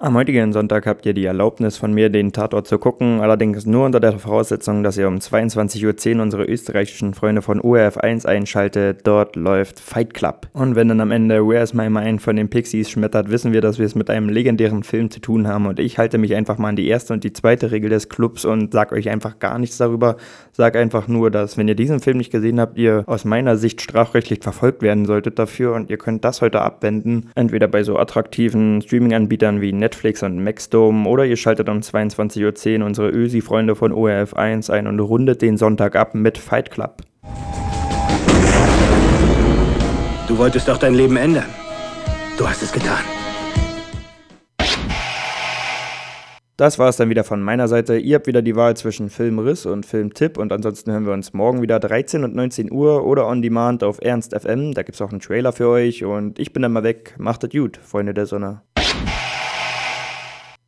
Am heutigen Sonntag habt ihr die Erlaubnis von mir, den Tatort zu gucken, allerdings nur unter der Voraussetzung, dass ihr um 22.10 Uhr unsere österreichischen Freunde von ORF1 einschaltet. Dort läuft Fight Club. Und wenn dann am Ende Where's My Mind von den Pixies schmettert, wissen wir, dass wir es mit einem legendären Film zu tun haben. Und ich halte mich einfach mal an die erste und die zweite Regel des Clubs und sag euch einfach gar nichts darüber. Sag einfach nur, dass wenn ihr diesen Film nicht gesehen habt, ihr aus meiner Sicht strafrechtlich verfolgt werden solltet dafür und ihr könnt das heute abwenden. Entweder bei so attraktiven Streaming-Anbietern wie Netflix Netflix und Maxdome oder ihr schaltet um 22.10 Uhr unsere Ösi-Freunde von ORF1 ein und rundet den Sonntag ab mit Fight Club. Du wolltest doch dein Leben ändern. Du hast es getan. Das war es dann wieder von meiner Seite. Ihr habt wieder die Wahl zwischen Filmriss und Filmtipp und ansonsten hören wir uns morgen wieder 13 und 19 Uhr oder on demand auf Ernst FM. Da gibt es auch einen Trailer für euch und ich bin dann mal weg. Macht es gut, Freunde der Sonne.